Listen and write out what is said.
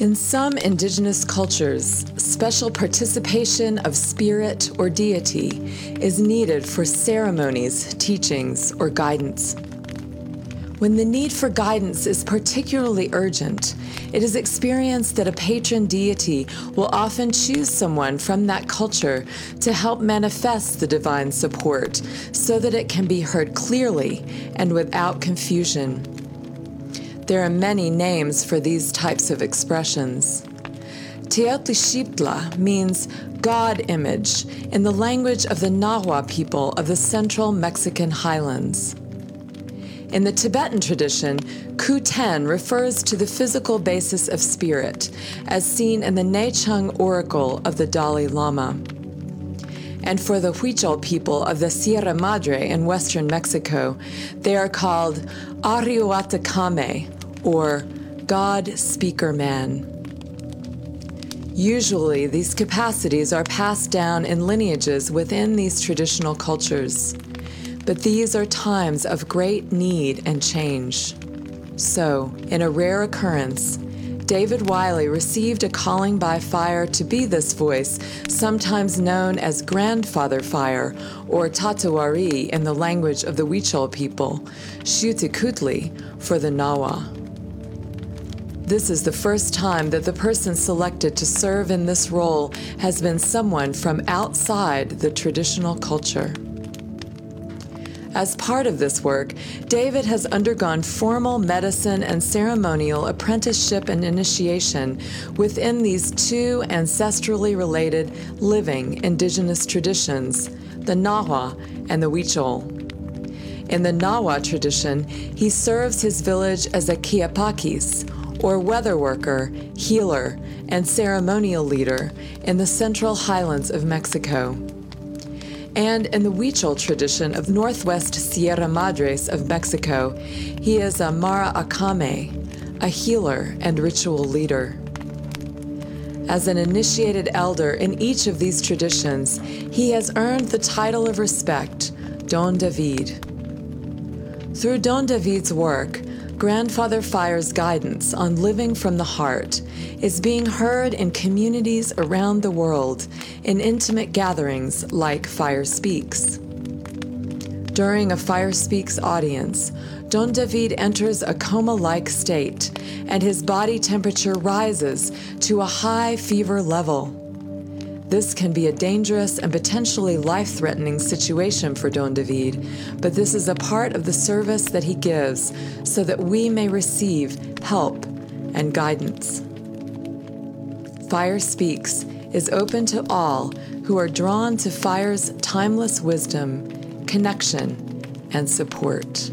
In some indigenous cultures, special participation of spirit or deity is needed for ceremonies, teachings, or guidance. When the need for guidance is particularly urgent, it is experienced that a patron deity will often choose someone from that culture to help manifest the divine support so that it can be heard clearly and without confusion. There are many names for these types of expressions. Teotlixiptla means God image in the language of the Nahua people of the central Mexican highlands. In the Tibetan tradition, Ku-Ten refers to the physical basis of spirit, as seen in the Nechung oracle of the Dalai Lama. And for the Huichol people of the Sierra Madre in western Mexico, they are called Arihuatacame, or God Speaker Man. Usually, these capacities are passed down in lineages within these traditional cultures. But these are times of great need and change. So, in a rare occurrence, David Wiley received a calling by fire to be this voice, sometimes known as Grandfather Fire or Tatawari in the language of the Huichol people, Xiuhtecutli for the Nahua. This is the first time that the person selected to serve in this role has been someone from outside the traditional culture. As part of this work, David has undergone formal medicine and ceremonial apprenticeship and initiation within these two ancestrally related living indigenous traditions, the Nahua and the Huichol. In the Nahua tradition, he serves his village as a Kiapakis, or weather worker, healer, and ceremonial leader in the central highlands of Mexico. And in the Huichol tradition of northwest Sierra Madres of Mexico, he is a Mara Akame, a healer and ritual leader. As an initiated elder in each of these traditions, he has earned the title of respect, Don David. Through Don David's work, Grandfather Fire's guidance on living from the heart is being heard in communities around the world in intimate gatherings like Fire Speaks. During a Fire Speaks audience, Don David enters a coma like state and his body temperature rises to a high fever level. This can be a dangerous and potentially life threatening situation for Don David, but this is a part of the service that he gives so that we may receive help and guidance. Fire Speaks is open to all who are drawn to Fire's timeless wisdom, connection, and support.